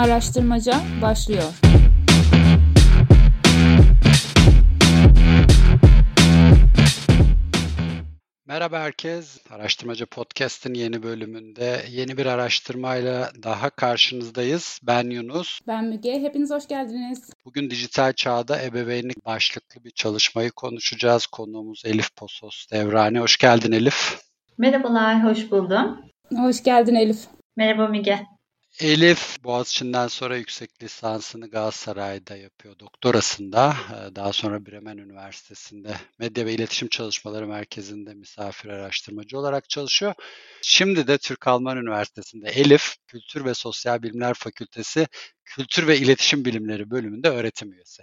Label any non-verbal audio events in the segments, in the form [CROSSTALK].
Araştırmaca başlıyor. Merhaba herkes. Araştırmacı Podcast'in yeni bölümünde yeni bir araştırmayla daha karşınızdayız. Ben Yunus. Ben Müge. Hepiniz hoş geldiniz. Bugün dijital çağda ebeveynlik başlıklı bir çalışmayı konuşacağız. Konuğumuz Elif Posos Devrani. Hoş geldin Elif. Merhabalar, hoş buldum. Hoş geldin Elif. Merhaba Müge. Elif Boğaziçi'nden sonra yüksek lisansını Galatasaray'da yapıyor doktorasında. Ee, daha sonra Bremen Üniversitesi'nde Medya ve İletişim Çalışmaları Merkezi'nde misafir araştırmacı olarak çalışıyor. Şimdi de Türk-Alman Üniversitesi'nde Elif Kültür ve Sosyal Bilimler Fakültesi Kültür ve İletişim Bilimleri bölümünde öğretim üyesi.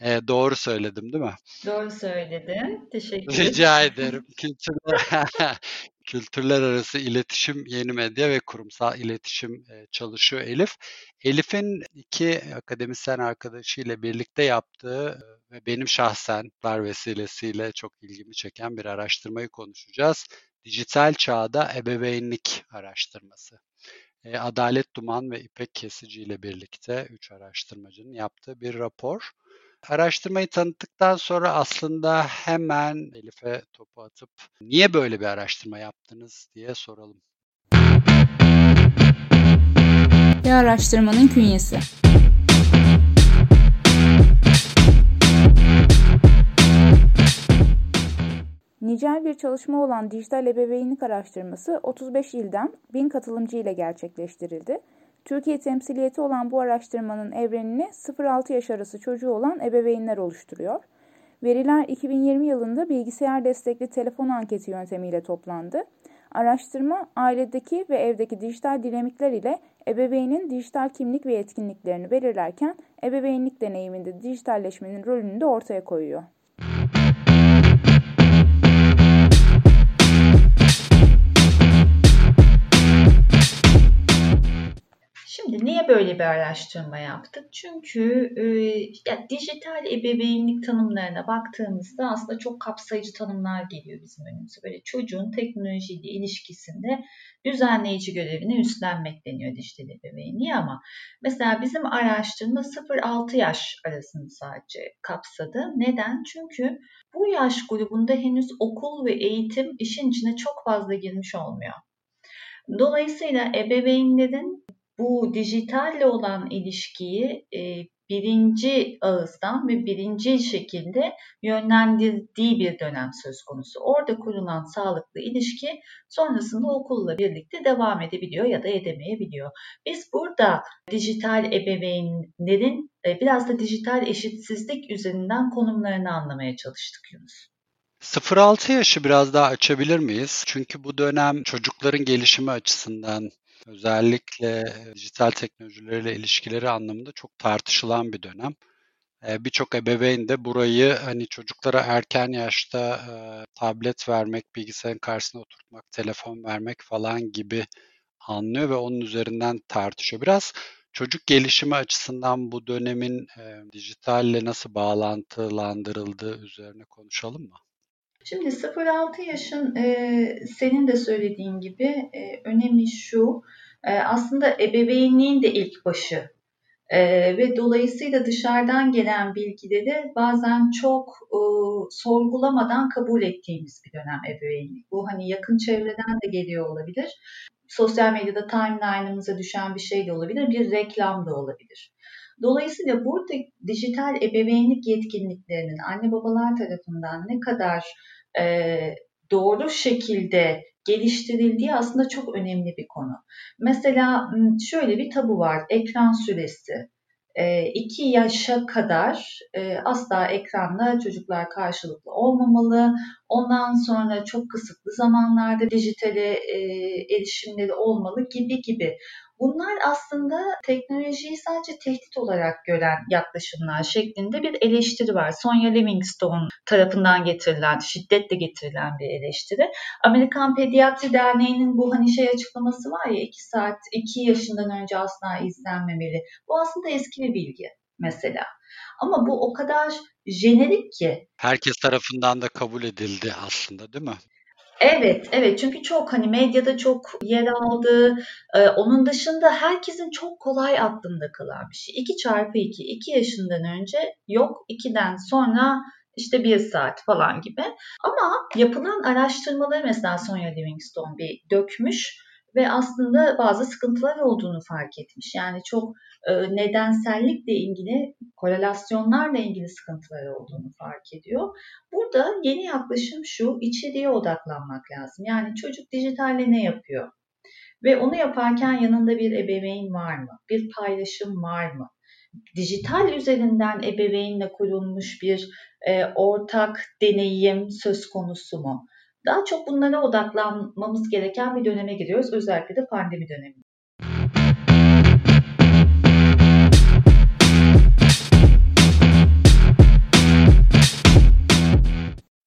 Ee, doğru söyledim değil mi? Doğru söyledin. Teşekkür ederim. Rica ederim. Kültürler, [LAUGHS] [LAUGHS] kültürler arası iletişim, yeni medya ve kurumsal iletişim e, çalışıyor Elif. Elif'in iki akademisyen arkadaşıyla birlikte yaptığı e, ve benim şahsen var vesilesiyle çok ilgimi çeken bir araştırmayı konuşacağız. Dijital çağda ebeveynlik araştırması. E, Adalet Duman ve İpek Kesici ile birlikte üç araştırmacının yaptığı bir rapor. Araştırmayı tanıttıktan sonra aslında hemen Elif'e topu atıp niye böyle bir araştırma yaptınız diye soralım. Bir araştırmanın künyesi. Nicel bir çalışma olan dijital ebeveynlik araştırması 35 ilden 1000 katılımcı ile gerçekleştirildi. Türkiye temsiliyeti olan bu araştırmanın evrenini 0-6 yaş arası çocuğu olan ebeveynler oluşturuyor. Veriler 2020 yılında bilgisayar destekli telefon anketi yöntemiyle toplandı. Araştırma ailedeki ve evdeki dijital dinamikler ile ebeveynin dijital kimlik ve yetkinliklerini belirlerken ebeveynlik deneyiminde dijitalleşmenin rolünü de ortaya koyuyor. Böyle bir araştırma yaptık? Çünkü e, ya, dijital ebeveynlik tanımlarına baktığımızda aslında çok kapsayıcı tanımlar geliyor bizim önümüze. Böyle çocuğun teknolojiyle ilişkisinde düzenleyici görevini üstlenmek deniyor dijital ebeveynliğe ama mesela bizim araştırma 0-6 yaş arasını sadece kapsadı. Neden? Çünkü bu yaş grubunda henüz okul ve eğitim işin içine çok fazla girmiş olmuyor. Dolayısıyla ebeveynlerin bu dijitalle olan ilişkiyi e, birinci ağızdan ve birinci şekilde yönlendirdiği bir dönem söz konusu. Orada kurulan sağlıklı ilişki sonrasında okulla birlikte devam edebiliyor ya da edemeyebiliyor. Biz burada dijital ebeveynlerin e, biraz da dijital eşitsizlik üzerinden konumlarını anlamaya çalıştık Yunus. 0-6 yaşı biraz daha açabilir miyiz? Çünkü bu dönem çocukların gelişimi açısından özellikle dijital teknolojilerle ilişkileri anlamında çok tartışılan bir dönem. Birçok ebeveyn de burayı hani çocuklara erken yaşta tablet vermek, bilgisayarın karşısına oturtmak, telefon vermek falan gibi anlıyor ve onun üzerinden tartışıyor. Biraz çocuk gelişimi açısından bu dönemin dijitalle nasıl bağlantılandırıldığı üzerine konuşalım mı? Şimdi 0-6 yaşın e, senin de söylediğin gibi e, önemi şu. E, aslında ebeveynliğin de ilk başı. E, ve dolayısıyla dışarıdan gelen bilgileri bazen çok e, sorgulamadan kabul ettiğimiz bir dönem ebeveynlik. Bu hani yakın çevreden de geliyor olabilir. Sosyal medyada timeline'ımıza düşen bir şey de olabilir, bir reklam da olabilir. Dolayısıyla burada dijital ebeveynlik yetkinliklerinin anne babalar tarafından ne kadar e, doğru şekilde geliştirildiği aslında çok önemli bir konu. Mesela şöyle bir tabu var, ekran süresi. 2 yaşa kadar asla ekranla çocuklar karşılıklı olmamalı. Ondan sonra çok kısıtlı zamanlarda dijitale erişimleri olmalı gibi gibi. Bunlar aslında teknolojiyi sadece tehdit olarak gören yaklaşımlar şeklinde bir eleştiri var. Sonya Livingstone tarafından getirilen, şiddetle getirilen bir eleştiri. Amerikan Pediatri Derneği'nin bu hani şey açıklaması var ya 2 saat 2 yaşından önce asla izlenmemeli. Bu aslında eski bir bilgi mesela. Ama bu o kadar jenerik ki. Herkes tarafından da kabul edildi aslında değil mi? Evet, evet. Çünkü çok hani medyada çok yer aldı. Ee, onun dışında herkesin çok kolay aklında kalan bir şey. 2 çarpı 2, 2 yaşından önce yok, 2'den sonra işte bir saat falan gibi. Ama yapılan araştırmaları mesela Sonya Livingstone bir dökmüş ve aslında bazı sıkıntılar olduğunu fark etmiş. Yani çok e, nedensellikle ilgili, korelasyonlarla ilgili sıkıntılar olduğunu fark ediyor. Burada yeni yaklaşım şu, içeriye odaklanmak lazım. Yani çocuk dijitalle ne yapıyor? Ve onu yaparken yanında bir ebeveyn var mı? Bir paylaşım var mı? Dijital üzerinden ebeveynle kurulmuş bir e, ortak deneyim söz konusu mu? Daha çok bunlara odaklanmamız gereken bir döneme giriyoruz. Özellikle de pandemi dönemi.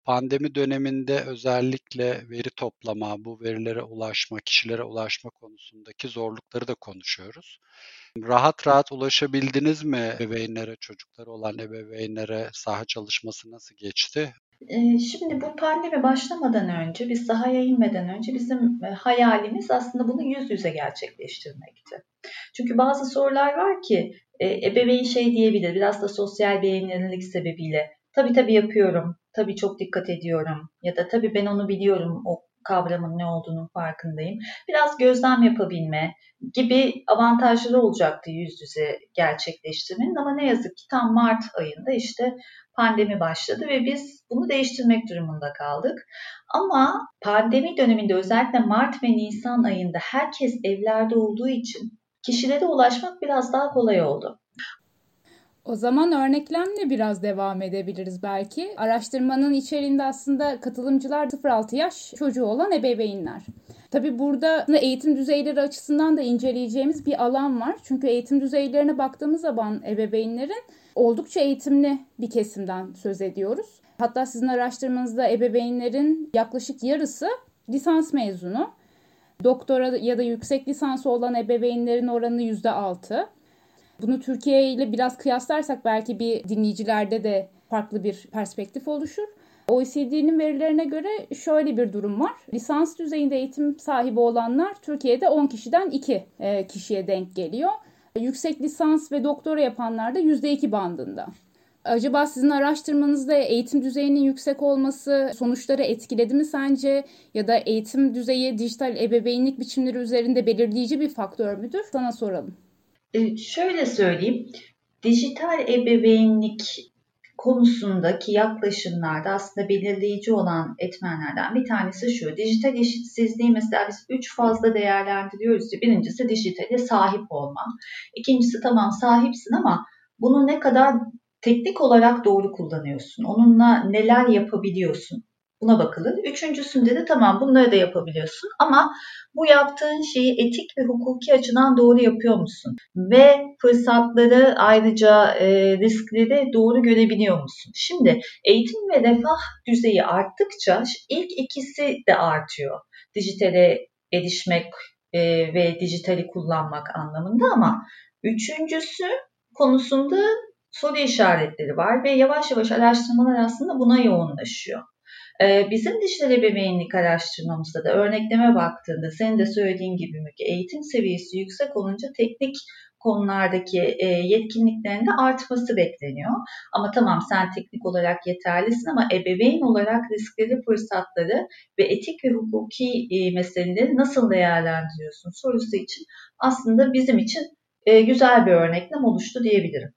Pandemi döneminde özellikle veri toplama, bu verilere ulaşma, kişilere ulaşma konusundaki zorlukları da konuşuyoruz. Rahat rahat ulaşabildiniz mi ebeveynlere, çocukları olan ebeveynlere saha çalışması nasıl geçti? Ee, şimdi bu pandemi başlamadan önce, biz sahaya inmeden önce bizim e, hayalimiz aslında bunu yüz yüze gerçekleştirmekti. Çünkü bazı sorular var ki e, ebeveyn şey diyebilir, biraz da sosyal beğenilerik sebebiyle. Tabii tabii yapıyorum, tabii çok dikkat ediyorum ya da tabii ben onu biliyorum, o kavramın ne olduğunun farkındayım. Biraz gözlem yapabilme gibi avantajları olacaktı yüz yüze gerçekleştirmenin ama ne yazık ki tam Mart ayında işte pandemi başladı ve biz bunu değiştirmek durumunda kaldık. Ama pandemi döneminde özellikle Mart ve Nisan ayında herkes evlerde olduğu için kişilere ulaşmak biraz daha kolay oldu. O zaman örneklemle biraz devam edebiliriz belki. Araştırmanın içeriğinde aslında katılımcılar 0-6 yaş çocuğu olan ebeveynler. Tabii burada eğitim düzeyleri açısından da inceleyeceğimiz bir alan var. Çünkü eğitim düzeylerine baktığımız zaman ebeveynlerin oldukça eğitimli bir kesimden söz ediyoruz. Hatta sizin araştırmanızda ebeveynlerin yaklaşık yarısı lisans mezunu. Doktora ya da yüksek lisansı olan ebeveynlerin oranı %6. Bunu Türkiye ile biraz kıyaslarsak belki bir dinleyicilerde de farklı bir perspektif oluşur. OECD'nin verilerine göre şöyle bir durum var. Lisans düzeyinde eğitim sahibi olanlar Türkiye'de 10 kişiden 2 e, kişiye denk geliyor. Yüksek lisans ve doktora yapanlar da %2 bandında. Acaba sizin araştırmanızda eğitim düzeyinin yüksek olması sonuçları etkiledi mi sence? Ya da eğitim düzeyi dijital ebeveynlik biçimleri üzerinde belirleyici bir faktör müdür? Sana soralım. Ee, şöyle söyleyeyim, dijital ebeveynlik konusundaki yaklaşımlarda aslında belirleyici olan etmenlerden bir tanesi şu. Dijital eşitsizliği mesela biz üç fazla değerlendiriyoruz. Birincisi dijitale sahip olma. İkincisi tamam sahipsin ama bunu ne kadar teknik olarak doğru kullanıyorsun. Onunla neler yapabiliyorsun. Buna bakılır. Üçüncüsünde de tamam bunları da yapabiliyorsun ama bu yaptığın şeyi etik ve hukuki açıdan doğru yapıyor musun? Ve fırsatları ayrıca e, riskleri doğru görebiliyor musun? Şimdi eğitim ve refah düzeyi arttıkça ilk ikisi de artıyor. Dijitale erişmek e, ve dijitali kullanmak anlamında ama üçüncüsü konusunda soru işaretleri var ve yavaş yavaş araştırmalar aslında buna yoğunlaşıyor. Ee, bizim dijital ebeveynlik araştırmamızda da örnekleme baktığında senin de söylediğin gibi Müge eğitim seviyesi yüksek olunca teknik konulardaki e, yetkinliklerin de artması bekleniyor. Ama tamam sen teknik olarak yeterlisin ama ebeveyn olarak riskleri, fırsatları ve etik ve hukuki e, meseleleri nasıl değerlendiriyorsun sorusu için aslında bizim için e, güzel bir örneklem oluştu diyebilirim.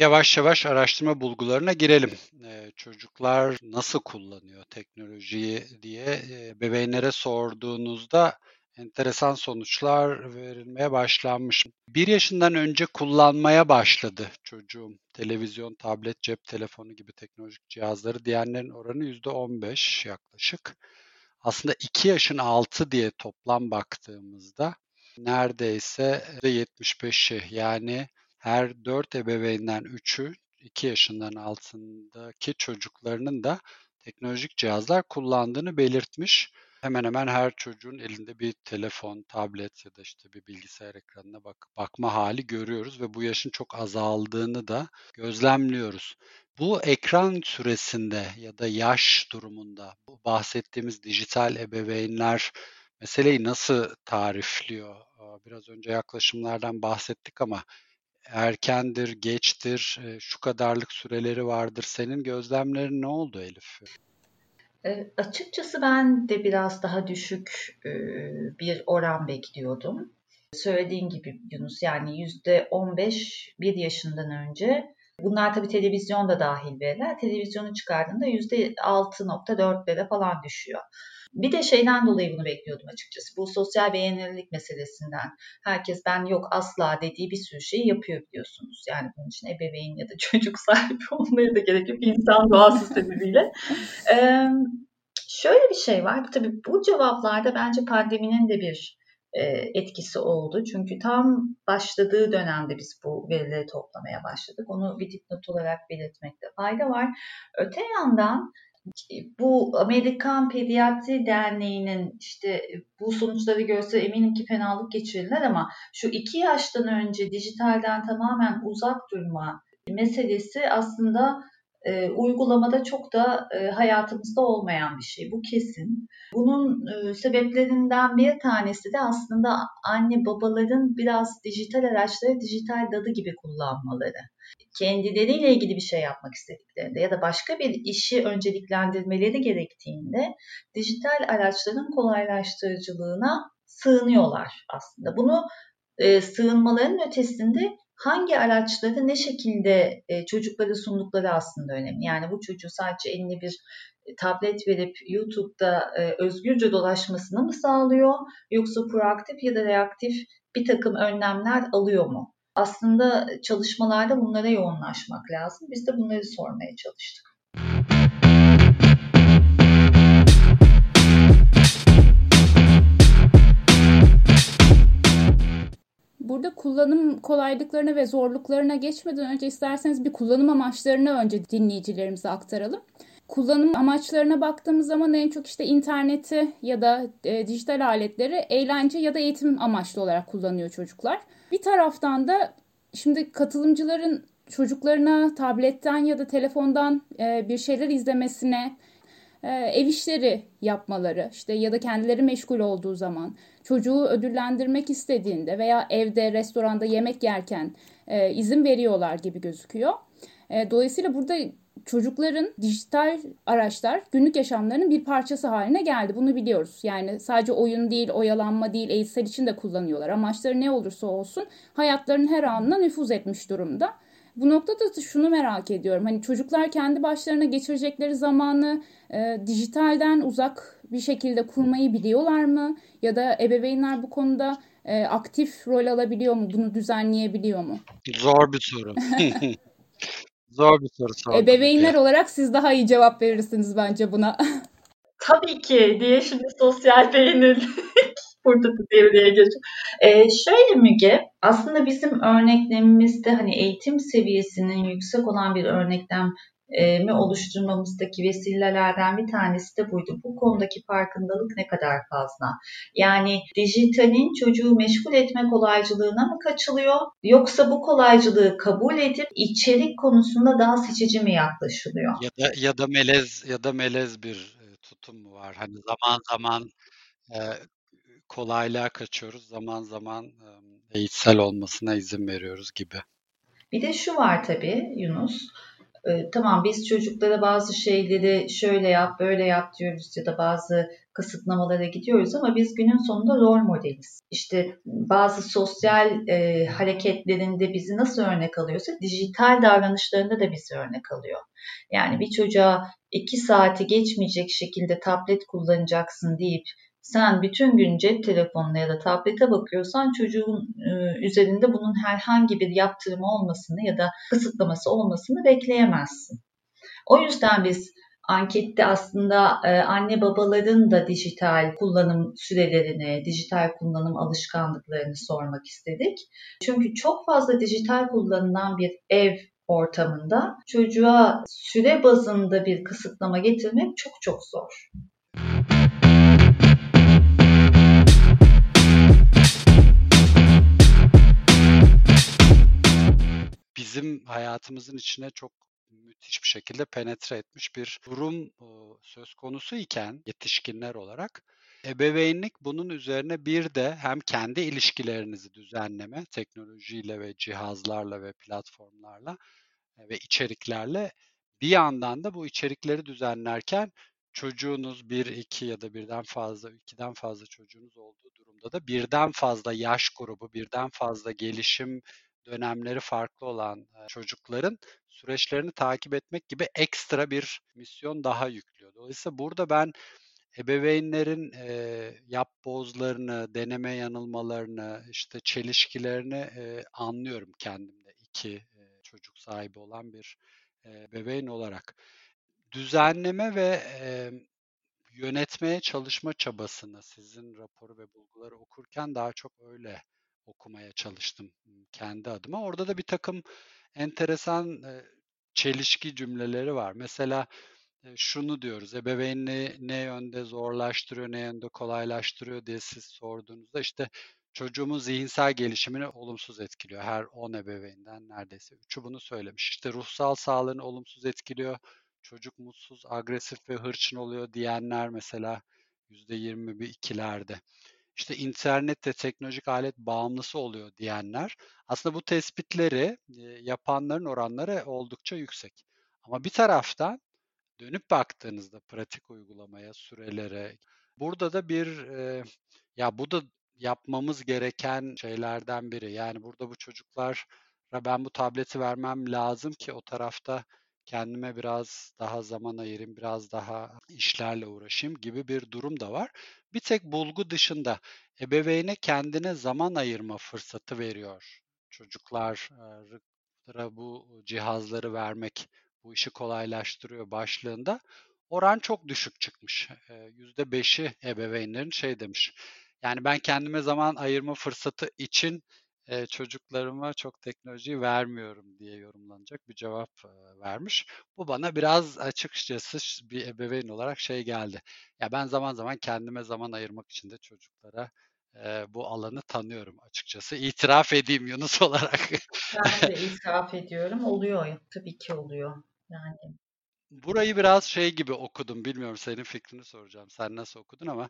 Yavaş yavaş araştırma bulgularına girelim. Ee, çocuklar nasıl kullanıyor teknolojiyi diye e, bebeğinlere sorduğunuzda enteresan sonuçlar verilmeye başlanmış. Bir yaşından önce kullanmaya başladı çocuğum televizyon, tablet, cep telefonu gibi teknolojik cihazları diyenlerin oranı %15 yaklaşık. Aslında 2 yaşın altı diye toplam baktığımızda neredeyse %75'i yani her 4 ebeveynden 3'ü 2 yaşından altındaki çocuklarının da teknolojik cihazlar kullandığını belirtmiş. Hemen hemen her çocuğun elinde bir telefon, tablet ya da işte bir bilgisayar ekranına bak bakma hali görüyoruz ve bu yaşın çok azaldığını da gözlemliyoruz. Bu ekran süresinde ya da yaş durumunda bu bahsettiğimiz dijital ebeveynler meseleyi nasıl tarifliyor? Biraz önce yaklaşımlardan bahsettik ama erkendir, geçtir, şu kadarlık süreleri vardır. Senin gözlemlerin ne oldu Elif? E, açıkçası ben de biraz daha düşük e, bir oran bekliyordum. Söylediğin gibi Yunus yani yüzde 15 bir yaşından önce bunlar tabii televizyon da dahil veriler. Televizyonu çıkardığında yüzde 6.4'lere falan düşüyor. Bir de şeyden dolayı bunu bekliyordum açıkçası. Bu sosyal beğenilirlik meselesinden. Herkes ben yok asla dediği bir sürü şeyi yapıyor biliyorsunuz. Yani bunun için ebeveyn ya da [LAUGHS] çocuk sahibi olmaya da gerek yok. İnsan doğası sebebiyle. [LAUGHS] ee, şöyle bir şey var. Tabii bu cevaplarda bence pandeminin de bir e, etkisi oldu. Çünkü tam başladığı dönemde biz bu verileri toplamaya başladık. Onu bir dipnot olarak belirtmekte fayda var. Öte yandan bu Amerikan Pediatri Derneği'nin işte bu sonuçları görse eminim ki fenalık geçirirler ama şu iki yaştan önce dijitalden tamamen uzak durma meselesi aslında e, uygulamada çok da e, hayatımızda olmayan bir şey. Bu kesin. Bunun e, sebeplerinden bir tanesi de aslında anne babaların biraz dijital araçları dijital dadı gibi kullanmaları. Kendileriyle ilgili bir şey yapmak istediklerinde ya da başka bir işi önceliklendirmeleri gerektiğinde dijital araçların kolaylaştırıcılığına sığınıyorlar aslında. Bunu e, sığınmaların ötesinde hangi araçları ne şekilde e, çocuklara sundukları aslında önemli. Yani bu çocuğu sadece eline bir e, tablet verip YouTube'da e, özgürce dolaşmasını mı sağlıyor yoksa proaktif ya da reaktif bir takım önlemler alıyor mu? Aslında çalışmalarda bunlara yoğunlaşmak lazım. Biz de bunları sormaya çalıştık. Kullanım kolaylıklarına ve zorluklarına geçmeden önce isterseniz bir kullanım amaçlarını önce dinleyicilerimize aktaralım. Kullanım amaçlarına baktığımız zaman en çok işte interneti ya da e, dijital aletleri eğlence ya da eğitim amaçlı olarak kullanıyor çocuklar. Bir taraftan da şimdi katılımcıların çocuklarına tabletten ya da telefondan e, bir şeyler izlemesine, e, ev işleri yapmaları işte ya da kendileri meşgul olduğu zaman çocuğu ödüllendirmek istediğinde veya evde restoranda yemek yerken e, izin veriyorlar gibi gözüküyor. E, dolayısıyla burada çocukların dijital araçlar günlük yaşamlarının bir parçası haline geldi. Bunu biliyoruz. Yani sadece oyun değil, oyalanma değil, eğitsel için de kullanıyorlar. Amaçları ne olursa olsun hayatlarının her anına nüfuz etmiş durumda. Bu noktada da şunu merak ediyorum. Hani çocuklar kendi başlarına geçirecekleri zamanı e, dijitalden uzak bir şekilde kurmayı biliyorlar mı? Ya da ebeveynler bu konuda e, aktif rol alabiliyor mu? Bunu düzenleyebiliyor mu? Zor bir soru. [LAUGHS] Zor bir soru sordum. Ebeveynler olarak siz daha iyi cevap verirsiniz bence buna. Tabii ki diye şimdi sosyal beğenildik. Da devreye geçiyor. Ee, şöyle Müge, aslında bizim örneklemimizde hani eğitim seviyesinin yüksek olan bir örneklem mi oluşturmamızdaki vesilelerden bir tanesi de buydu. Bu konudaki farkındalık ne kadar fazla? Yani dijitalin çocuğu meşgul etme kolaycılığına mı kaçılıyor? Yoksa bu kolaycılığı kabul edip içerik konusunda daha seçici mi yaklaşılıyor? Ya da ya da melez ya da melez bir e, tutum mu var? Hani zaman zaman e, kolaylığa kaçıyoruz, zaman zaman eğitsel olmasına izin veriyoruz gibi. Bir de şu var tabii Yunus e, tamam biz çocuklara bazı şeyleri şöyle yap böyle yap diyoruz ya da bazı kısıtlamalara gidiyoruz ama biz günün sonunda rol modeliz. İşte bazı sosyal e, hareketlerinde bizi nasıl örnek alıyorsa dijital davranışlarında da bizi örnek alıyor. Yani bir çocuğa iki saati geçmeyecek şekilde tablet kullanacaksın deyip sen bütün gün cep telefonuna ya da tablete bakıyorsan çocuğun e, üzerinde bunun herhangi bir yaptırımı olmasını ya da kısıtlaması olmasını bekleyemezsin. O yüzden biz ankette aslında e, anne babaların da dijital kullanım sürelerini, dijital kullanım alışkanlıklarını sormak istedik. Çünkü çok fazla dijital kullanılan bir ev ortamında çocuğa süre bazında bir kısıtlama getirmek çok çok zor. Bizim hayatımızın içine çok müthiş bir şekilde penetre etmiş bir durum söz konusu iken yetişkinler olarak ebeveynlik bunun üzerine bir de hem kendi ilişkilerinizi düzenleme teknolojiyle ve cihazlarla ve platformlarla ve içeriklerle bir yandan da bu içerikleri düzenlerken çocuğunuz bir, iki ya da birden fazla, ikiden fazla çocuğunuz olduğu durumda da birden fazla yaş grubu, birden fazla gelişim dönemleri farklı olan çocukların süreçlerini takip etmek gibi ekstra bir misyon daha yüklüyor. Dolayısıyla burada ben ebeveynlerin e, yapbozlarını, deneme yanılmalarını, işte çelişkilerini e, anlıyorum kendimde iki e, çocuk sahibi olan bir e, bebeğin olarak. Düzenleme ve e, yönetmeye çalışma çabasını sizin raporu ve bulguları okurken daha çok öyle okumaya çalıştım kendi adıma. Orada da bir takım enteresan e, çelişki cümleleri var. Mesela şunu diyoruz, ebeveynliği ne yönde zorlaştırıyor, ne yönde kolaylaştırıyor diye siz sorduğunuzda işte çocuğumun zihinsel gelişimini olumsuz etkiliyor. Her 10 ebeveynden neredeyse 3'ü bunu söylemiş. İşte ruhsal sağlığını olumsuz etkiliyor. Çocuk mutsuz, agresif ve hırçın oluyor diyenler mesela %22'lerde. İşte internet ve teknolojik alet bağımlısı oluyor diyenler. Aslında bu tespitleri yapanların oranları oldukça yüksek. Ama bir taraftan dönüp baktığınızda pratik uygulamaya, sürelere burada da bir e, ya bu da yapmamız gereken şeylerden biri. Yani burada bu çocuklara ben bu tableti vermem lazım ki o tarafta kendime biraz daha zaman ayırayım, biraz daha işlerle uğraşayım gibi bir durum da var. Bir tek bulgu dışında ebeveyne kendine zaman ayırma fırsatı veriyor. Çocuklara bu cihazları vermek bu işi kolaylaştırıyor başlığında oran çok düşük çıkmış. %5'i ebeveynlerin şey demiş. Yani ben kendime zaman ayırma fırsatı için e, çocuklarıma çok teknolojiyi vermiyorum diye yorumlanacak bir cevap e, vermiş. Bu bana biraz açıkçası bir ebeveyn olarak şey geldi. Ya ben zaman zaman kendime zaman ayırmak için de çocuklara e, bu alanı tanıyorum açıkçası. İtiraf edeyim Yunus [LAUGHS] olarak. ben de itiraf ediyorum. Oluyor. Tabii ki oluyor. Yani Burayı biraz şey gibi okudum. Bilmiyorum senin fikrini soracağım. Sen nasıl okudun ama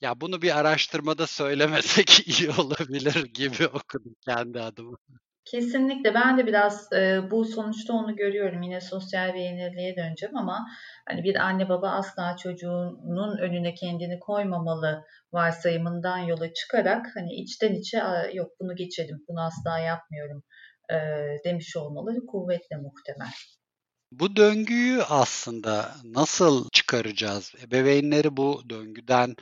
ya bunu bir araştırmada söylemesek [LAUGHS] iyi olabilir gibi okudum kendi adıma. Kesinlikle ben de biraz e, bu sonuçta onu görüyorum. Yine sosyal beğenirliğe döneceğim ama hani bir anne baba asla çocuğunun önüne kendini koymamalı varsayımından yola çıkarak hani içten içe yok bunu geçelim, bunu asla yapmıyorum e, demiş olmaları kuvvetle muhtemel. Bu döngüyü aslında nasıl çıkaracağız? Ebeveynleri bu döngüden,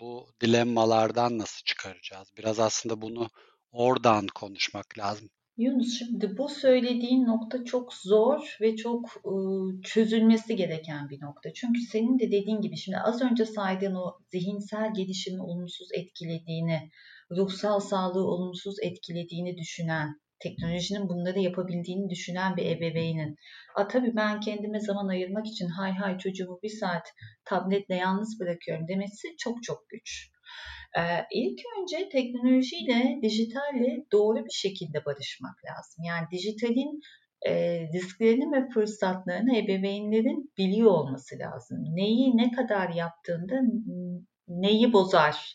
bu dilemmalardan nasıl çıkaracağız? Biraz aslında bunu oradan konuşmak lazım. Yunus şimdi bu söylediğin nokta çok zor ve çok ıı, çözülmesi gereken bir nokta. Çünkü senin de dediğin gibi şimdi az önce saydığın o zihinsel gelişimi olumsuz etkilediğini, ruhsal sağlığı olumsuz etkilediğini düşünen teknolojinin bunları yapabildiğini düşünen bir ebeveynin A, tabii ben kendime zaman ayırmak için hay hay çocuğumu bir saat tabletle yalnız bırakıyorum demesi çok çok güç. Ee, ilk önce teknolojiyle, dijitalle doğru bir şekilde barışmak lazım. Yani dijitalin e, risklerini ve fırsatlarını ebeveynlerin biliyor olması lazım. Neyi ne kadar yaptığında neyi bozar,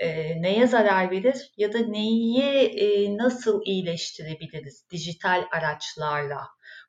e, neye zarar verir ya da neyi e, nasıl iyileştirebiliriz dijital araçlarla.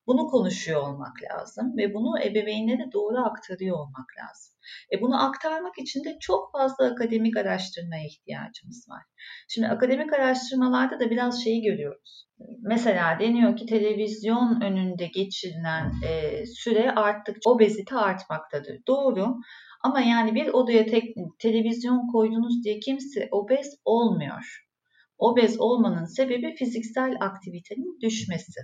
Bunu konuşuyor olmak lazım ve bunu ebeveynlere doğru aktarıyor olmak lazım. E bunu aktarmak için de çok fazla akademik araştırmaya ihtiyacımız var. Şimdi akademik araştırmalarda da biraz şeyi görüyoruz. Mesela deniyor ki televizyon önünde geçirilen e, süre arttıkça obezite artmaktadır. Doğru ama yani bir odaya tek, televizyon koydunuz diye kimse obez olmuyor. Obez olmanın sebebi fiziksel aktivitenin düşmesi.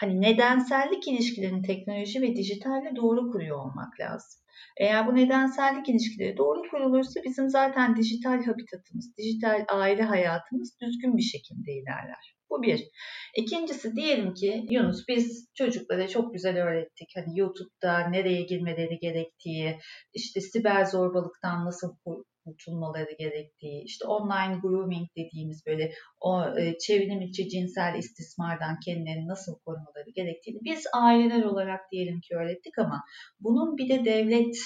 Hani nedensellik ilişkilerini teknoloji ve dijitalle doğru kuruyor olmak lazım. Eğer bu nedensellik ilişkileri doğru kurulursa bizim zaten dijital habitatımız, dijital aile hayatımız düzgün bir şekilde ilerler. Bu bir. İkincisi diyelim ki Yunus biz çocuklara çok güzel öğrettik. Hani YouTube'da nereye girmeleri gerektiği, işte siber zorbalıktan nasıl kurtulmaları gerektiği, işte online grooming dediğimiz böyle o e, çevrim içi cinsel istismardan kendilerini nasıl korumaları gerektiğini biz aileler olarak diyelim ki öğrettik ama bunun bir de devlet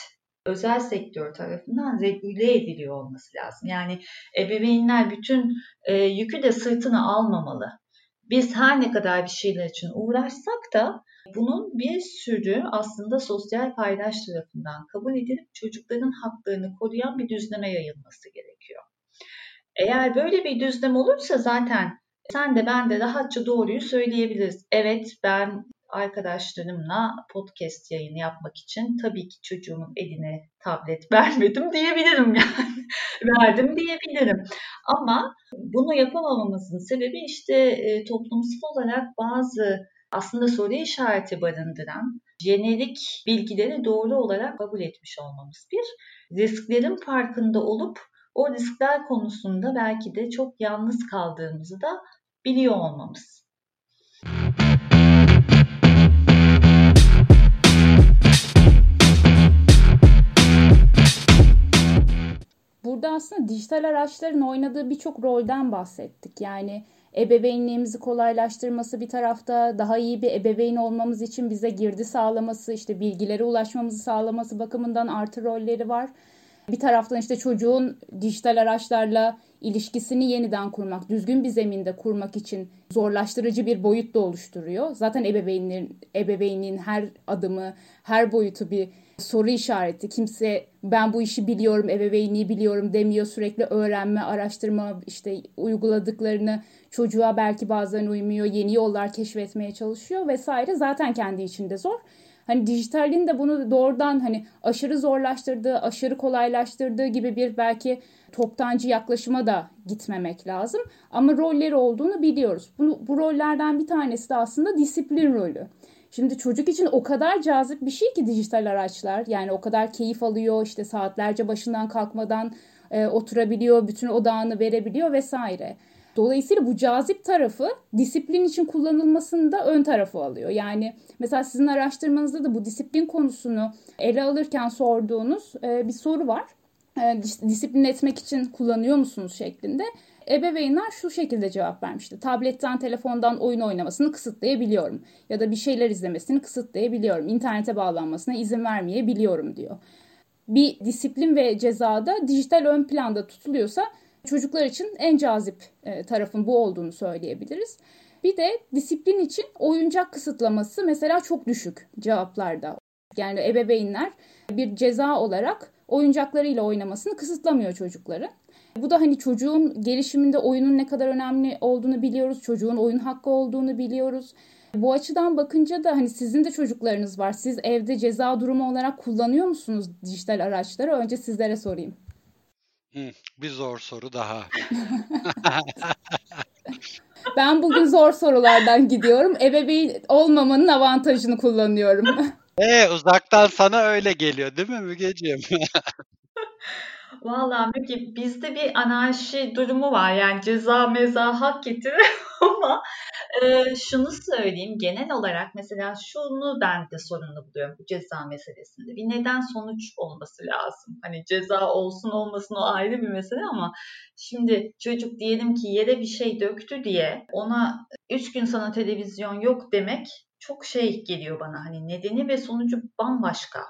özel sektör tarafından regüle ediliyor olması lazım. Yani ebeveynler bütün e, yükü de sırtına almamalı. Biz her ne kadar bir şeyler için uğraşsak da bunun bir sürü aslında sosyal paydaş tarafından kabul edilip çocukların haklarını koruyan bir düzleme yayılması gerekiyor. Eğer böyle bir düzlem olursa zaten sen de ben de rahatça doğruyu söyleyebiliriz. Evet ben arkadaşlarımla podcast yayını yapmak için tabii ki çocuğumun eline tablet [LAUGHS] vermedim diyebilirim yani. [LAUGHS] Verdim diyebilirim. Ama bunu yapamamamızın sebebi işte e, toplumsal olarak bazı aslında soru işareti barındıran jenerik bilgileri doğru olarak kabul etmiş olmamız. Bir, risklerin farkında olup o riskler konusunda belki de çok yalnız kaldığımızı da biliyor olmamız. Aslında dijital araçların oynadığı birçok rolden bahsettik. Yani ebeveynliğimizi kolaylaştırması bir tarafta, daha iyi bir ebeveyn olmamız için bize girdi sağlaması, işte bilgilere ulaşmamızı sağlaması bakımından artı rolleri var. Bir taraftan işte çocuğun dijital araçlarla ilişkisini yeniden kurmak, düzgün bir zeminde kurmak için zorlaştırıcı bir boyut da oluşturuyor. Zaten ebeveynlerin, ebeveynliğin her adımı, her boyutu bir soru işareti. Kimse ben bu işi biliyorum, ebeveynliği biliyorum demiyor. Sürekli öğrenme, araştırma, işte uyguladıklarını çocuğa belki bazen uymuyor, yeni yollar keşfetmeye çalışıyor vesaire. Zaten kendi içinde zor. Hani dijitalin de bunu doğrudan hani aşırı zorlaştırdığı, aşırı kolaylaştırdığı gibi bir belki toptancı yaklaşıma da gitmemek lazım. Ama rolleri olduğunu biliyoruz. Bunu, bu rollerden bir tanesi de aslında disiplin rolü. Şimdi çocuk için o kadar cazip bir şey ki dijital araçlar. Yani o kadar keyif alıyor işte saatlerce başından kalkmadan e, oturabiliyor, bütün odağını verebiliyor vesaire. Dolayısıyla bu cazip tarafı disiplin için kullanılmasını da ön tarafı alıyor. Yani mesela sizin araştırmanızda da bu disiplin konusunu ele alırken sorduğunuz e, bir soru var. E, disiplin etmek için kullanıyor musunuz şeklinde. Ebeveynler şu şekilde cevap vermişti. Tabletten, telefondan oyun oynamasını kısıtlayabiliyorum. Ya da bir şeyler izlemesini kısıtlayabiliyorum. İnternete bağlanmasına izin vermeyebiliyorum diyor. Bir disiplin ve cezada dijital ön planda tutuluyorsa çocuklar için en cazip e, tarafın bu olduğunu söyleyebiliriz. Bir de disiplin için oyuncak kısıtlaması mesela çok düşük cevaplarda. Yani ebeveynler bir ceza olarak oyuncaklarıyla oynamasını kısıtlamıyor çocukları. Bu da hani çocuğun gelişiminde oyunun ne kadar önemli olduğunu biliyoruz. Çocuğun oyun hakkı olduğunu biliyoruz. Bu açıdan bakınca da hani sizin de çocuklarınız var. Siz evde ceza durumu olarak kullanıyor musunuz dijital araçları? Önce sizlere sorayım. bir zor soru daha. [LAUGHS] ben bugün zor sorulardan gidiyorum. Ebeveyn olmamanın avantajını kullanıyorum. Ee, uzaktan sana öyle geliyor değil mi Mügeciğim? [LAUGHS] Valla Müge bizde bir anarşi durumu var. Yani ceza meza hak getirir [LAUGHS] ama e, şunu söyleyeyim genel olarak mesela şunu ben de sorunlu buluyorum bu ceza meselesinde. Bir neden sonuç olması lazım. Hani ceza olsun olmasın o ayrı bir mesele ama şimdi çocuk diyelim ki yere bir şey döktü diye ona üç gün sana televizyon yok demek çok şey geliyor bana. Hani nedeni ve sonucu bambaşka.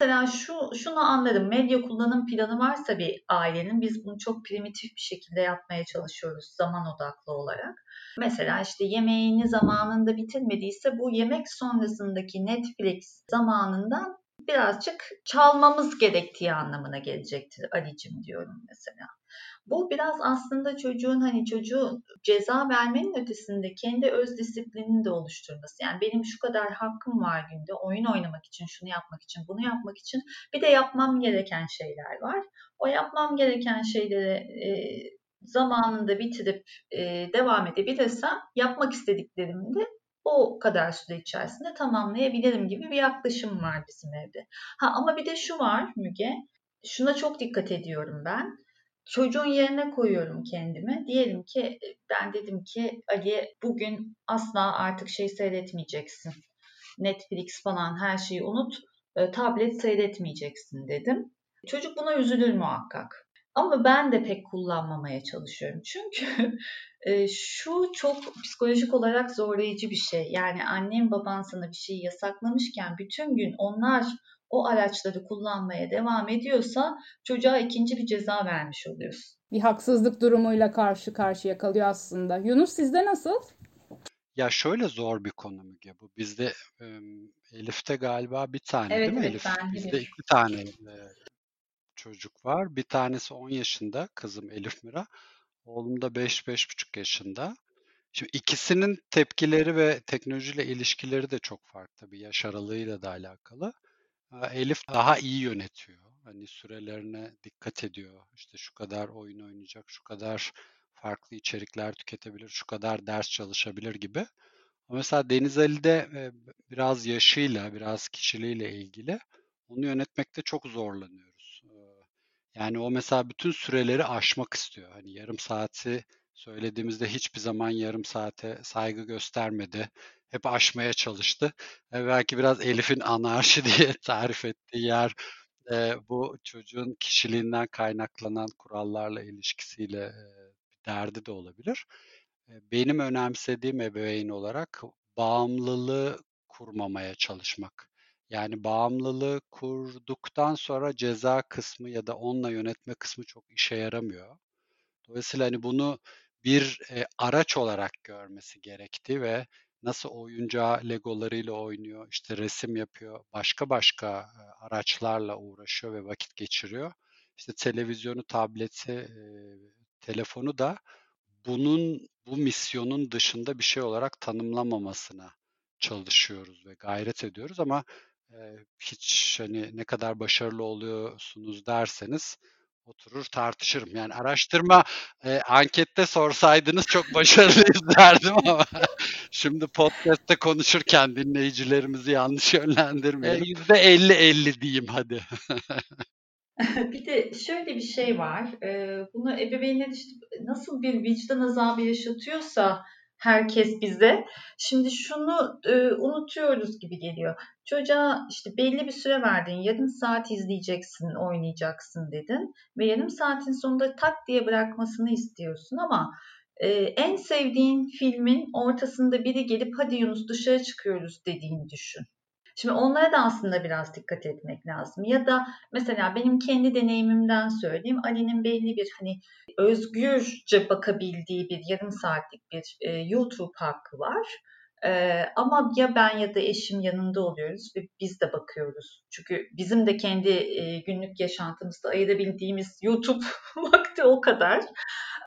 Mesela şu şunu anladım. Medya kullanım planı varsa bir ailenin biz bunu çok primitif bir şekilde yapmaya çalışıyoruz zaman odaklı olarak. Mesela işte yemeğini zamanında bitirmediyse bu yemek sonrasındaki Netflix zamanından birazcık çalmamız gerektiği anlamına gelecektir Ali'cim diyorum mesela. Bu biraz aslında çocuğun hani çocuğu ceza vermenin ötesinde kendi öz disiplinini de oluşturması. Yani benim şu kadar hakkım var günde oyun oynamak için, şunu yapmak için, bunu yapmak için. Bir de yapmam gereken şeyler var. O yapmam gereken şeyleri e, zamanında bitirip e, devam edebilirsem yapmak istediklerimi de o kadar süre içerisinde tamamlayabilirim gibi bir yaklaşım var bizim evde. Ha ama bir de şu var Müge. Şuna çok dikkat ediyorum ben çocuğun yerine koyuyorum kendimi. Diyelim ki ben dedim ki Ali bugün asla artık şey seyretmeyeceksin. Netflix falan her şeyi unut. E, tablet seyretmeyeceksin dedim. Çocuk buna üzülür muhakkak. Ama ben de pek kullanmamaya çalışıyorum. Çünkü [LAUGHS] e, şu çok psikolojik olarak zorlayıcı bir şey. Yani annem baban sana bir şeyi yasaklamışken bütün gün onlar o araçları kullanmaya devam ediyorsa çocuğa ikinci bir ceza vermiş oluyorsun. Bir haksızlık durumuyla karşı karşıya kalıyor aslında. Yunus sizde nasıl? Ya şöyle zor bir konu Müge bu. Bizde Elif'te galiba bir tane evet, değil mi evet, Elif? Bizde iki tane çocuk var. Bir tanesi 10 yaşında kızım Elif Mira. Oğlum da 5-5,5 yaşında. Şimdi ikisinin tepkileri ve teknolojiyle ilişkileri de çok farklı tabii yaş aralığıyla da alakalı. Elif daha iyi yönetiyor. Hani sürelerine dikkat ediyor. İşte şu kadar oyun oynayacak, şu kadar farklı içerikler tüketebilir, şu kadar ders çalışabilir gibi. Mesela Deniz Ali'de biraz yaşıyla, biraz kişiliğiyle ilgili onu yönetmekte çok zorlanıyoruz. Yani o mesela bütün süreleri aşmak istiyor. Hani yarım saati söylediğimizde hiçbir zaman yarım saate saygı göstermedi. Hep aşmaya çalıştı. E belki biraz Elif'in anarşi [LAUGHS] diye tarif ettiği yer e, bu çocuğun kişiliğinden kaynaklanan kurallarla ilişkisiyle e, bir derdi de olabilir. E, benim önemsediğim ebeveyn olarak bağımlılığı kurmamaya çalışmak. Yani bağımlılığı kurduktan sonra ceza kısmı ya da onunla yönetme kısmı çok işe yaramıyor. Dolayısıyla hani bunu bir e, araç olarak görmesi gerekti ve nasıl oyuncağı legolarıyla oynuyor, işte resim yapıyor, başka başka e, araçlarla uğraşıyor ve vakit geçiriyor. İşte televizyonu, tableti, e, telefonu da bunun bu misyonun dışında bir şey olarak tanımlamamasına çalışıyoruz ve gayret ediyoruz ama e, hiç hani ne kadar başarılı oluyorsunuz derseniz oturur tartışırım. Yani araştırma e, ankette sorsaydınız çok [LAUGHS] başarılıyız derdim ama [LAUGHS] şimdi podcast'te konuşurken dinleyicilerimizi yanlış yönlendirmeyelim. Yüzde elli elli diyeyim hadi. [LAUGHS] bir de şöyle bir şey var. Bunu ebeveynler işte nasıl bir vicdan azabı yaşatıyorsa herkes bize. Şimdi şunu e, unutuyoruz gibi geliyor. Çocuğa işte belli bir süre verdin, yarım saat izleyeceksin, oynayacaksın dedin ve yarım saatin sonunda tak diye bırakmasını istiyorsun ama e, en sevdiğin filmin ortasında biri gelip hadi Yunus dışarı çıkıyoruz dediğini düşün. Şimdi onlara da aslında biraz dikkat etmek lazım. Ya da mesela benim kendi deneyimimden söyleyeyim. Ali'nin belli bir hani özgürce bakabildiği bir yarım saatlik bir e, YouTube hakkı var. Ee, ama ya ben ya da eşim yanında oluyoruz ve biz de bakıyoruz. Çünkü bizim de kendi e, günlük yaşantımızda ayırabildiğimiz YouTube [LAUGHS] vakti o kadar.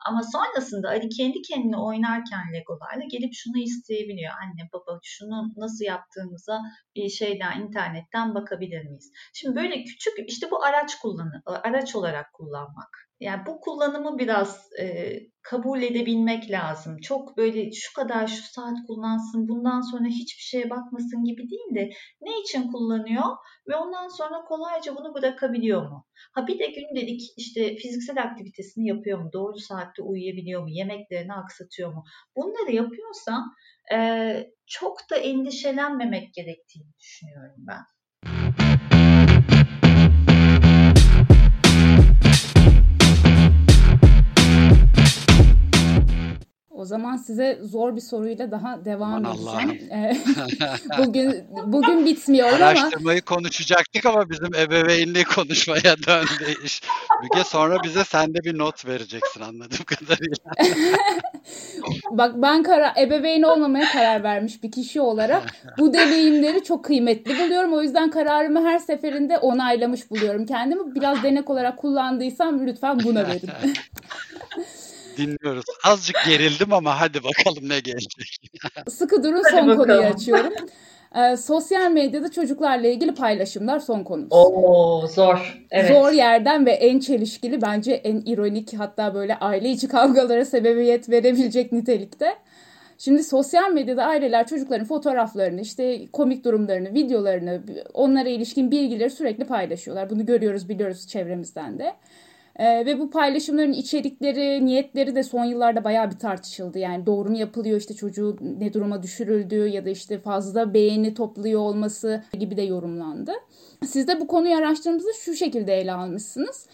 Ama sonrasında Ali kendi kendine oynarken Legolarla gelip şunu isteyebiliyor. Anne baba şunu nasıl yaptığımıza bir şeyden internetten bakabilir miyiz? Şimdi böyle küçük işte bu araç kullanı araç olarak kullanmak. Yani bu kullanımı biraz e, kabul edebilmek lazım. Çok böyle şu kadar şu saat kullansın, bundan sonra hiçbir şeye bakmasın gibi değil de ne için kullanıyor ve ondan sonra kolayca bunu bırakabiliyor mu? Ha bir de gündelik işte fiziksel aktivitesini yapıyor mu? Doğru saatte uyuyabiliyor mu? Yemeklerini aksatıyor mu? Bunları yapıyorsa e, çok da endişelenmemek gerektiğini düşünüyorum ben. O zaman size zor bir soruyla daha devam Aman edeceğim. [LAUGHS] Bugün bugün bitmiyor ama. Araştırmayı konuşacaktık ama bizim ebeveynliği konuşmaya döndü iş. Müge sonra bize sen de bir not vereceksin anladığım kadarıyla. [LAUGHS] Bak ben kara, ebeveyn olmamaya karar vermiş bir kişi olarak bu deneyimleri çok kıymetli buluyorum. O yüzden kararımı her seferinde onaylamış buluyorum kendimi. Biraz denek olarak kullandıysam lütfen buna verin. [LAUGHS] dinliyoruz. Azıcık gerildim ama hadi bakalım ne gelecek. [LAUGHS] Sıkı durun son konuyu açıyorum. [LAUGHS] Ee, sosyal medyada çocuklarla ilgili paylaşımlar son konumuz. Oo zor. Evet. Zor yerden ve en çelişkili bence en ironik hatta böyle aile içi kavgalara sebebiyet verebilecek nitelikte. Şimdi sosyal medyada aileler çocukların fotoğraflarını, işte komik durumlarını, videolarını, onlara ilişkin bilgileri sürekli paylaşıyorlar. Bunu görüyoruz, biliyoruz çevremizden de. Ee, ve bu paylaşımların içerikleri, niyetleri de son yıllarda bayağı bir tartışıldı. Yani doğru mu yapılıyor işte çocuğu ne duruma düşürüldüğü ya da işte fazla beğeni topluyor olması gibi de yorumlandı. Siz de bu konuyu araştırdığınızda şu şekilde ele almışsınız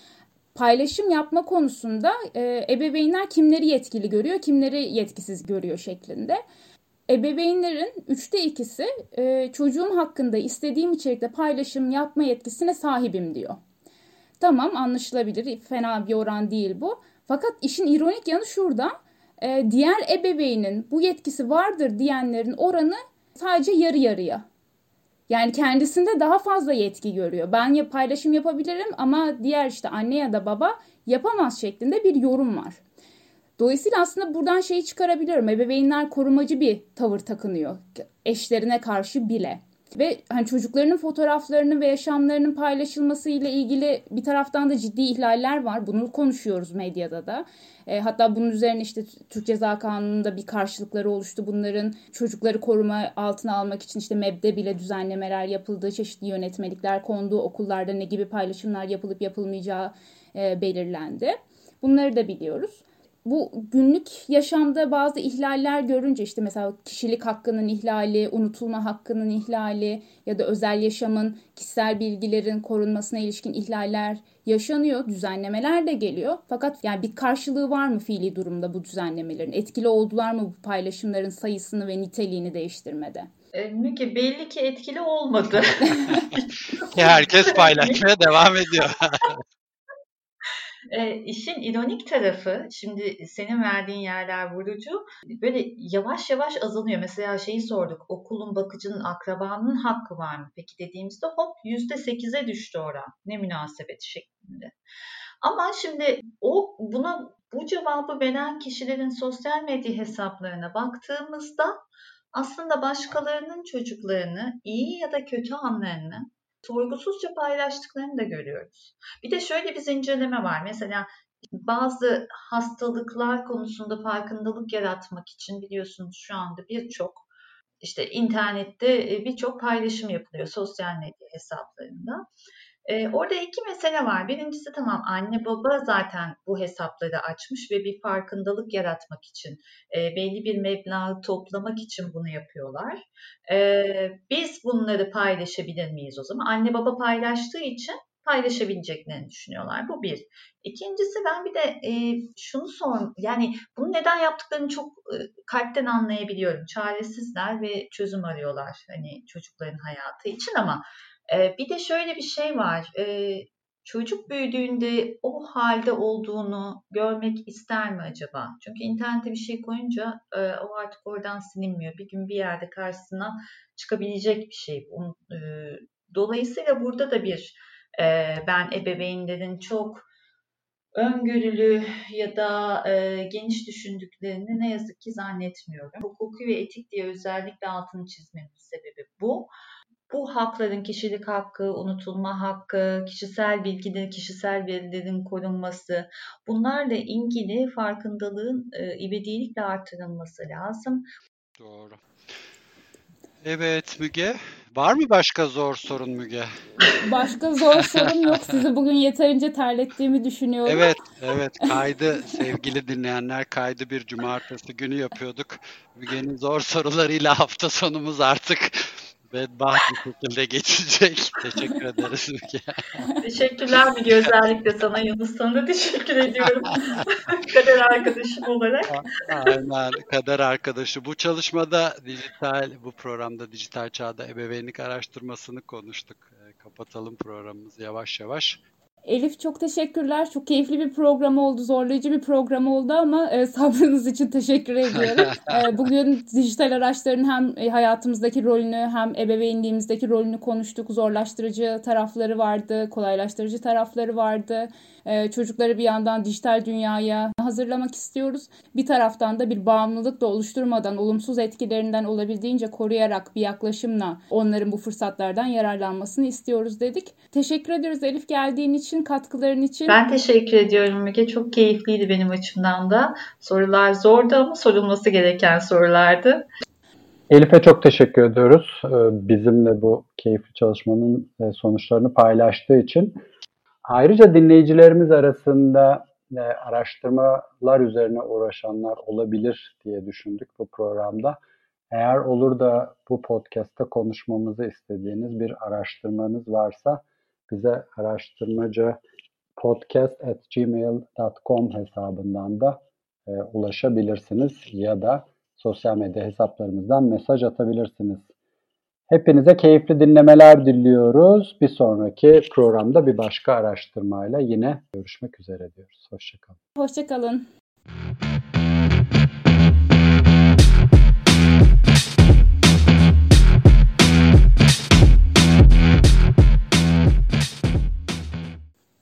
paylaşım yapma konusunda e, ebeveynler kimleri yetkili görüyor, kimleri yetkisiz görüyor şeklinde. Ebeveynlerin üçte ikisi e, çocuğum hakkında istediğim içerikte paylaşım yapma yetkisine sahibim diyor. Tamam anlaşılabilir, fena bir oran değil bu. Fakat işin ironik yanı şurada. E, diğer ebeveynin bu yetkisi vardır diyenlerin oranı sadece yarı yarıya. Yani kendisinde daha fazla yetki görüyor. Ben ya paylaşım yapabilirim ama diğer işte anne ya da baba yapamaz şeklinde bir yorum var. Dolayısıyla aslında buradan şeyi çıkarabiliyorum. Ebeveynler korumacı bir tavır takınıyor eşlerine karşı bile. Ve hani çocuklarının fotoğraflarını ve yaşamlarının paylaşılması ile ilgili bir taraftan da ciddi ihlaller var. Bunu konuşuyoruz medyada da. E, hatta bunun üzerine işte Türk Ceza Kanunu'nda bir karşılıkları oluştu. Bunların çocukları koruma altına almak için işte MEB'de bile düzenlemeler yapıldığı, çeşitli yönetmelikler konduğu, okullarda ne gibi paylaşımlar yapılıp yapılmayacağı e, belirlendi. Bunları da biliyoruz bu günlük yaşamda bazı ihlaller görünce işte mesela kişilik hakkının ihlali, unutulma hakkının ihlali ya da özel yaşamın, kişisel bilgilerin korunmasına ilişkin ihlaller yaşanıyor, düzenlemeler de geliyor. Fakat yani bir karşılığı var mı fiili durumda bu düzenlemelerin? Etkili oldular mı bu paylaşımların sayısını ve niteliğini değiştirmede? E, Müge belli ki etkili olmadı. [LAUGHS] Herkes paylaşmaya devam ediyor. [LAUGHS] E, işin ironik tarafı, şimdi senin verdiğin yerler vurucu, böyle yavaş yavaş azalıyor. Mesela şeyi sorduk, okulun bakıcının akrabanın hakkı var mı? Peki dediğimizde hop yüzde sekize düştü oran. Ne münasebet şeklinde. Ama şimdi o buna bu cevabı veren kişilerin sosyal medya hesaplarına baktığımızda aslında başkalarının çocuklarını iyi ya da kötü anlarını sorgusuzca paylaştıklarını da görüyoruz. Bir de şöyle bir zincirleme var. Mesela bazı hastalıklar konusunda farkındalık yaratmak için biliyorsunuz şu anda birçok işte internette e, birçok paylaşım yapılıyor sosyal medya hesaplarında. Ee, orada iki mesele var. Birincisi tamam anne baba zaten bu hesapları açmış ve bir farkındalık yaratmak için e, belli bir meblağı toplamak için bunu yapıyorlar. E, biz bunları paylaşabilir miyiz o zaman? Anne baba paylaştığı için paylaşabileceklerini düşünüyorlar. Bu bir. İkincisi ben bir de e, şunu sor, yani bunu neden yaptıklarını çok e, kalpten anlayabiliyorum. Çaresizler ve çözüm arıyorlar hani çocukların hayatı için ama bir de şöyle bir şey var. Çocuk büyüdüğünde o halde olduğunu görmek ister mi acaba? Çünkü internete bir şey koyunca o artık oradan silinmiyor. Bir gün bir yerde karşısına çıkabilecek bir şey. E, dolayısıyla burada da bir ben ebeveynlerin çok öngörülü ya da geniş düşündüklerini ne yazık ki zannetmiyorum. Hukuki ve etik diye özellikle altını çizmemin sebebi bu bu hakların kişilik hakkı, unutulma hakkı, kişisel bilgilerin, kişisel verilerin korunması bunlarla ilgili farkındalığın e, ivedilikle artırılması lazım. Doğru. Evet Müge. Var mı başka zor sorun Müge? [LAUGHS] Başka zor sorun yok. Sizi bugün yeterince terlettiğimi düşünüyorum. Evet, evet. Kaydı sevgili dinleyenler kaydı bir cumartesi günü yapıyorduk. Müge'nin zor sorularıyla hafta sonumuz artık bedbaht bir şekilde geçecek. [LAUGHS] Teşekkür ederiz Müge. Teşekkürler Müge özellikle sana Yunus sana da teşekkür ediyorum. [LAUGHS] kader arkadaşım olarak. Aynen kader arkadaşı. Bu çalışmada dijital bu programda dijital çağda ebeveynlik araştırmasını konuştuk. Kapatalım programımızı yavaş yavaş. Elif çok teşekkürler. Çok keyifli bir program oldu. Zorlayıcı bir program oldu ama e, [LAUGHS] sabrınız için teşekkür ediyorum. [LAUGHS] e, bugün dijital araçların hem e, hayatımızdaki rolünü hem ebeveynliğimizdeki rolünü konuştuk. Zorlaştırıcı tarafları vardı, kolaylaştırıcı tarafları vardı. E, çocukları bir yandan dijital dünyaya hazırlamak istiyoruz. Bir taraftan da bir bağımlılık da oluşturmadan, olumsuz etkilerinden olabildiğince koruyarak bir yaklaşımla onların bu fırsatlardan yararlanmasını istiyoruz dedik. Teşekkür ediyoruz Elif geldiğin için, katkıların için. Ben teşekkür ediyorum Müge. Çok keyifliydi benim açımdan da. Sorular zordu ama sorulması gereken sorulardı. Elif'e çok teşekkür ediyoruz. Ee, bizimle bu keyifli çalışmanın e, sonuçlarını paylaştığı için. Ayrıca dinleyicilerimiz arasında e, araştırmalar üzerine uğraşanlar olabilir diye düşündük bu programda. Eğer olur da bu podcast'ta konuşmamızı istediğiniz bir araştırmanız varsa bize araştırmacı podcast.gmail.com hesabından da e, ulaşabilirsiniz ya da sosyal medya hesaplarımızdan mesaj atabilirsiniz. Hepinize keyifli dinlemeler diliyoruz. Bir sonraki programda bir başka araştırmayla yine görüşmek üzere diyoruz. Hoşçakalın. Hoşçakalın.